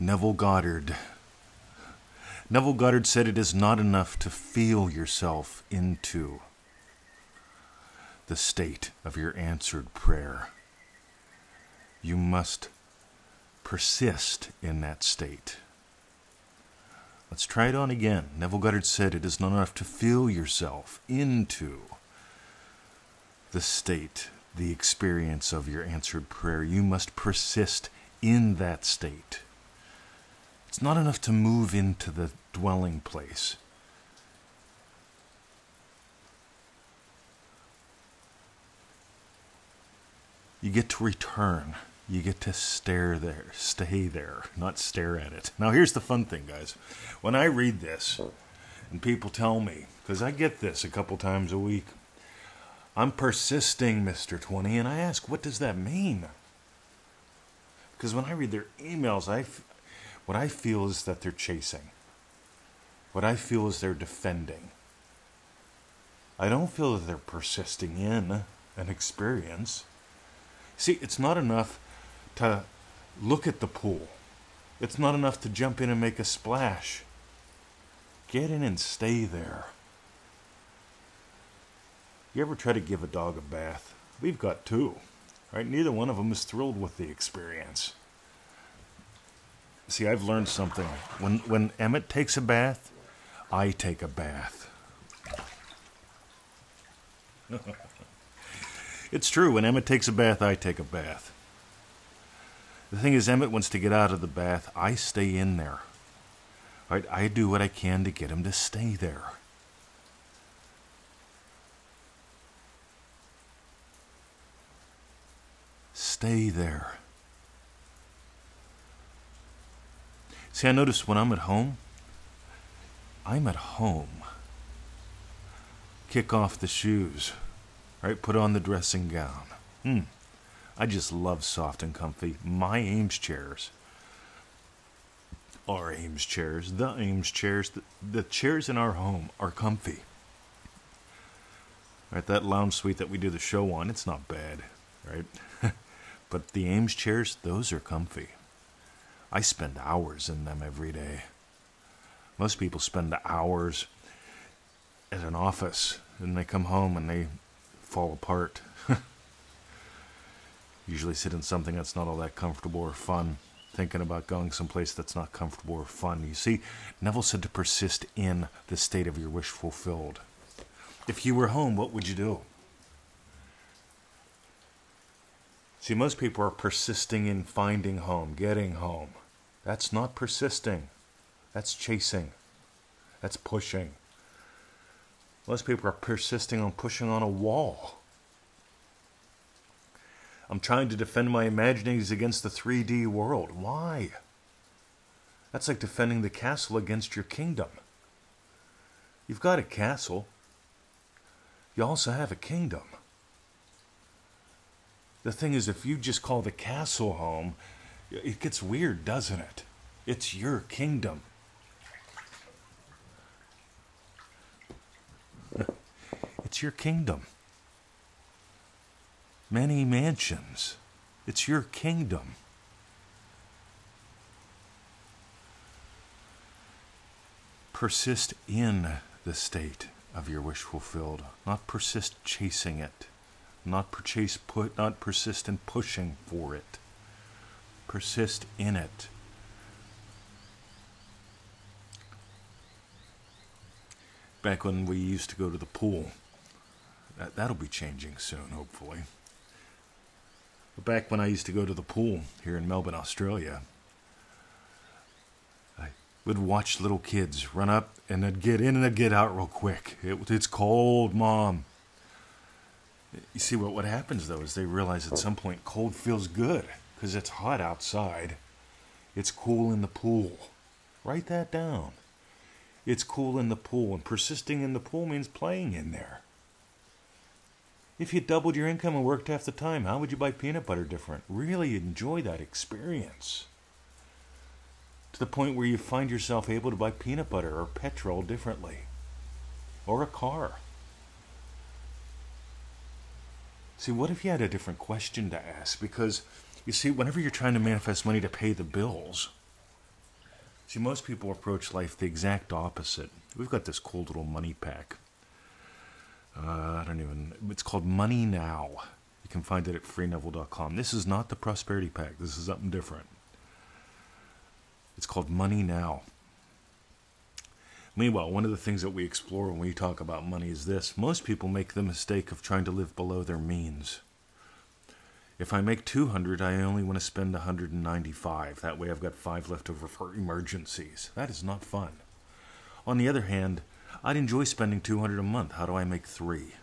Neville Goddard. Neville Goddard said it is not enough to feel yourself into the state of your answered prayer. You must persist in that state. Let's try it on again. Neville Goddard said it is not enough to feel yourself into the state, the experience of your answered prayer. You must persist in that state. It's not enough to move into the dwelling place. You get to return. You get to stare there, stay there, not stare at it. Now, here's the fun thing, guys. When I read this, and people tell me, because I get this a couple times a week, I'm persisting, Mr. 20, and I ask, what does that mean? Because when I read their emails, I, what I feel is that they're chasing. What I feel is they're defending. I don't feel that they're persisting in an experience. See, it's not enough to look at the pool. It's not enough to jump in and make a splash. Get in and stay there. You ever try to give a dog a bath? We've got two, right? Neither one of them is thrilled with the experience. See, I've learned something. When when Emmett takes a bath, I take a bath. it's true. When Emmett takes a bath, I take a bath. The thing is, Emmett wants to get out of the bath. I stay in there. Right? I do what I can to get him to stay there. Stay there. See, I notice when I'm at home, I'm at home. Kick off the shoes, right? Put on the dressing gown. Hmm. I just love soft and comfy. My Eames chairs. Our Eames chairs, the Eames chairs, the, the chairs in our home are comfy. Right, that lounge suite that we do the show on, it's not bad, right? but the Eames chairs, those are comfy. I spend hours in them every day. Most people spend hours at an office and they come home and they fall apart. Usually sit in something that's not all that comfortable or fun, thinking about going someplace that's not comfortable or fun. You see, Neville said to persist in the state of your wish fulfilled. If you were home, what would you do? See, most people are persisting in finding home, getting home. That's not persisting. That's chasing. That's pushing. Most people are persisting on pushing on a wall. I'm trying to defend my imaginings against the 3D world. Why? That's like defending the castle against your kingdom. You've got a castle. You also have a kingdom. The thing is, if you just call the castle home, it gets weird, doesn't it? It's your kingdom. it's your kingdom many mansions. It's your kingdom. Persist in the state of your wish fulfilled, not persist chasing it, not chase put, not persist in pushing for it. Persist in it. Back when we used to go to the pool, that, that'll be changing soon, hopefully. But back when I used to go to the pool here in Melbourne, Australia, I would watch little kids run up and they'd get in and they'd get out real quick. It, it's cold, mom. You see, what, what happens though is they realize at some point cold feels good because it's hot outside. It's cool in the pool. Write that down. It's cool in the pool, and persisting in the pool means playing in there. If you doubled your income and worked half the time, how would you buy peanut butter different? Really enjoy that experience. To the point where you find yourself able to buy peanut butter or petrol differently. Or a car. See, what if you had a different question to ask? Because, you see, whenever you're trying to manifest money to pay the bills, See, most people approach life the exact opposite. We've got this cool little money pack. Uh, I don't even. It's called Money Now. You can find it at freeneville.com. This is not the prosperity pack. This is something different. It's called Money Now. Meanwhile, one of the things that we explore when we talk about money is this most people make the mistake of trying to live below their means. If I make 200, I only want to spend 195. That way I've got 5 left over for emergencies. That is not fun. On the other hand, I'd enjoy spending 200 a month. How do I make 3?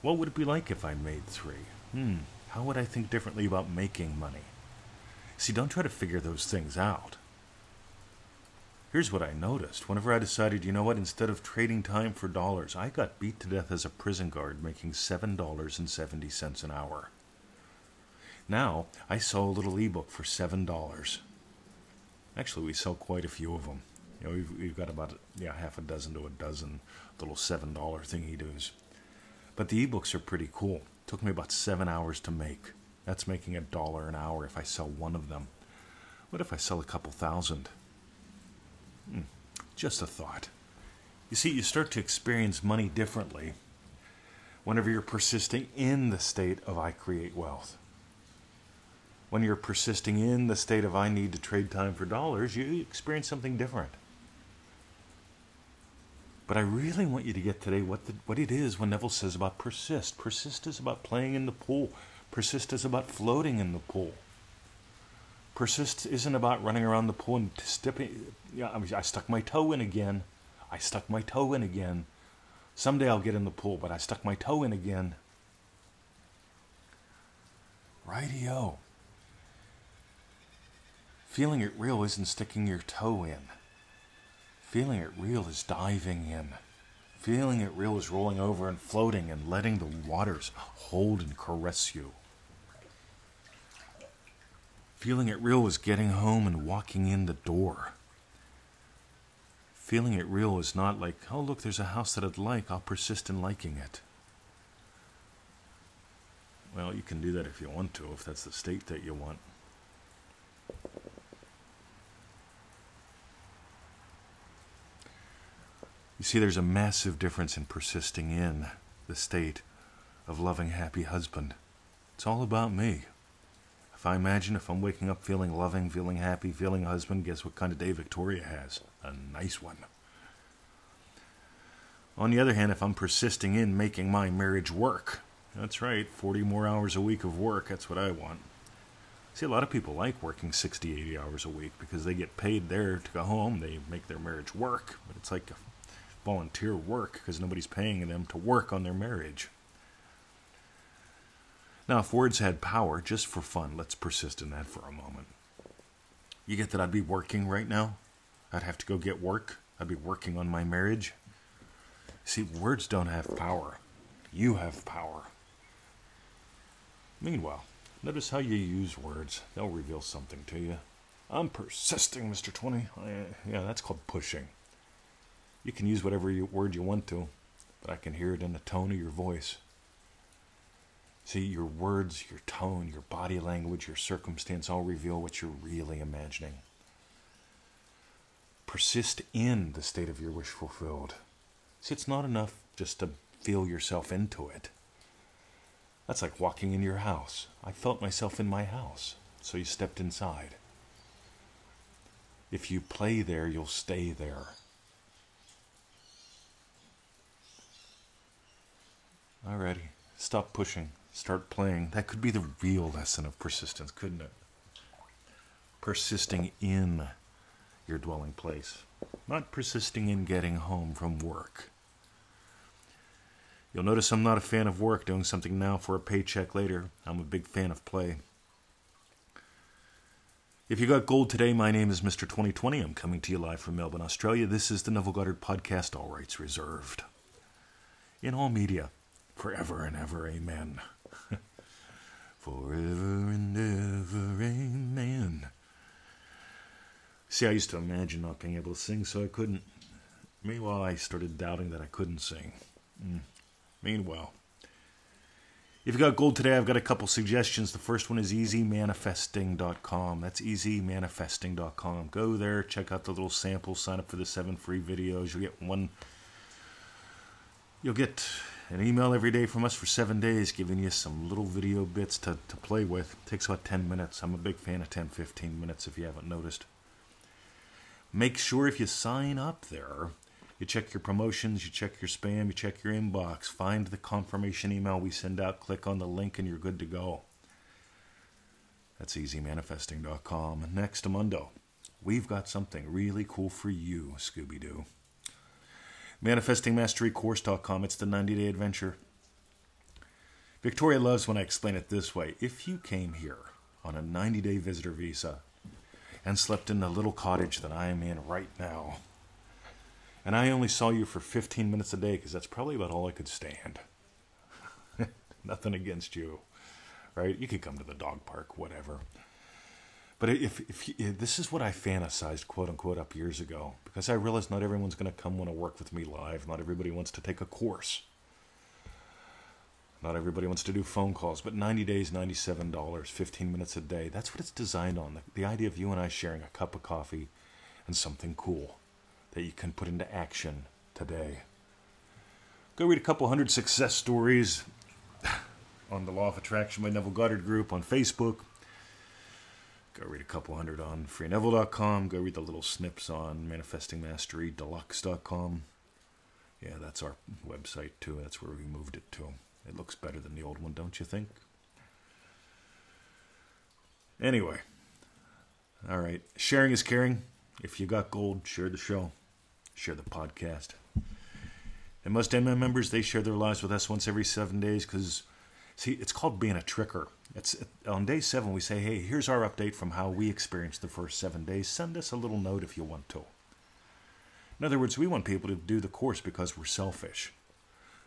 What would it be like if I made 3? Hmm, how would I think differently about making money? See, don't try to figure those things out. Here's what I noticed. Whenever I decided, you know what, instead of trading time for dollars, I got beat to death as a prison guard making $7.70 an hour. Now, I sell a little ebook for $7. Actually, we sell quite a few of them. You know, we've, we've got about yeah half a dozen to a dozen little $7 thingy doos. But the ebooks are pretty cool. Took me about seven hours to make. That's making a dollar an hour if I sell one of them. What if I sell a couple thousand? Just a thought. You see, you start to experience money differently whenever you're persisting in the state of I create wealth. When you're persisting in the state of I need to trade time for dollars, you experience something different. But I really want you to get today what, the, what it is when Neville says about persist. Persist is about playing in the pool, persist is about floating in the pool. Persist isn't about running around the pool and stepping. Yeah, I, mean, I stuck my toe in again. I stuck my toe in again. Someday I'll get in the pool, but I stuck my toe in again. Rightio. Feeling it real isn't sticking your toe in. Feeling it real is diving in. Feeling it real is rolling over and floating and letting the waters hold and caress you. Feeling it real was getting home and walking in the door. Feeling it real is not like, oh, look, there's a house that I'd like, I'll persist in liking it. Well, you can do that if you want to, if that's the state that you want. You see, there's a massive difference in persisting in the state of loving, happy husband. It's all about me. If I imagine if I'm waking up feeling loving, feeling happy, feeling husband, guess what kind of day Victoria has? A nice one. On the other hand, if I'm persisting in making my marriage work, that's right, 40 more hours a week of work, that's what I want. See, a lot of people like working 60, 80 hours a week because they get paid there to go home. They make their marriage work, but it's like volunteer work because nobody's paying them to work on their marriage. Now, if words had power, just for fun, let's persist in that for a moment. You get that I'd be working right now? I'd have to go get work? I'd be working on my marriage? See, words don't have power. You have power. Meanwhile, notice how you use words. They'll reveal something to you. I'm persisting, Mr. 20. yeah, that's called pushing. You can use whatever word you want to, but I can hear it in the tone of your voice. See, your words, your tone, your body language, your circumstance all reveal what you're really imagining. Persist in the state of your wish fulfilled. See, it's not enough just to feel yourself into it. That's like walking in your house. I felt myself in my house, so you stepped inside. If you play there, you'll stay there. Alrighty, stop pushing. Start playing. That could be the real lesson of persistence, couldn't it? Persisting in your dwelling place, not persisting in getting home from work. You'll notice I'm not a fan of work, doing something now for a paycheck later. I'm a big fan of play. If you got gold today, my name is Mr. 2020. I'm coming to you live from Melbourne, Australia. This is the Neville Goddard Podcast, all rights reserved. In all media, forever and ever, amen. Forever and ever, amen. See, I used to imagine not being able to sing, so I couldn't. Meanwhile, I started doubting that I couldn't sing. Mm. Meanwhile, If you got gold today, I've got a couple suggestions. The first one is easymanifesting.com. That's easymanifesting.com. Go there, check out the little sample, sign up for the seven free videos. You'll get one. You'll get an email every day from us for seven days, giving you some little video bits to, to play with. It takes about 10 minutes. I'm a big fan of 10, 15 minutes if you haven't noticed. Make sure if you sign up there you check your promotions, you check your spam, you check your inbox, find the confirmation email we send out, click on the link, and you're good to go. That's easymanifesting.com. Next, Amundo. We've got something really cool for you, Scooby Doo. ManifestingMasteryCourse.com. It's the 90 day adventure. Victoria loves when I explain it this way. If you came here on a 90 day visitor visa and slept in the little cottage that I am in right now, and I only saw you for 15 minutes a day because that's probably about all I could stand. Nothing against you, right? You could come to the dog park, whatever. But if, if, if this is what I fantasized, quote unquote, up years ago, because I realized not everyone's going to come want to work with me live. Not everybody wants to take a course. Not everybody wants to do phone calls, but 90 days, $97, 15 minutes a day. That's what it's designed on. The, the idea of you and I sharing a cup of coffee and something cool that you can put into action today. Go read a couple hundred success stories on the Law of Attraction by Neville Goddard group on Facebook. Go read a couple hundred on freeneville.com. Go read the little snips on manifestingmasterydeluxe.com. Yeah, that's our website too. That's where we moved it to. It looks better than the old one, don't you think? Anyway, all right. Sharing is caring. If you got gold, share the show share the podcast. And most MM members, they share their lives with us once every seven days because, see, it's called being a tricker. It's on day seven we say, hey, here's our update from how we experienced the first seven days. Send us a little note if you want to. In other words, we want people to do the course because we're selfish.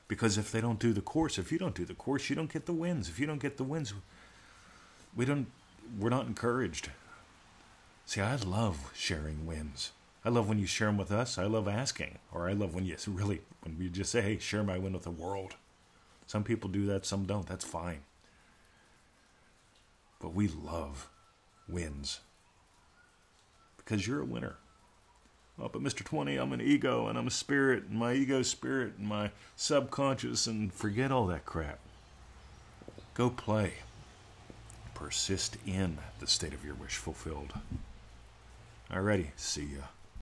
Because if they don't do the course, if you don't do the course, you don't get the wins. If you don't get the wins, we don't. We're not encouraged. See, I love sharing wins. I love when you share them with us. I love asking, or I love when you really when we just say, "Hey, share my win with the world." Some people do that, some don't. That's fine. But we love wins because you're a winner. Oh, but Mr. 20, I'm an ego and I'm a spirit, and my ego spirit and my subconscious, and forget all that crap. Go play. Persist in the state of your wish fulfilled. Alrighty, see ya.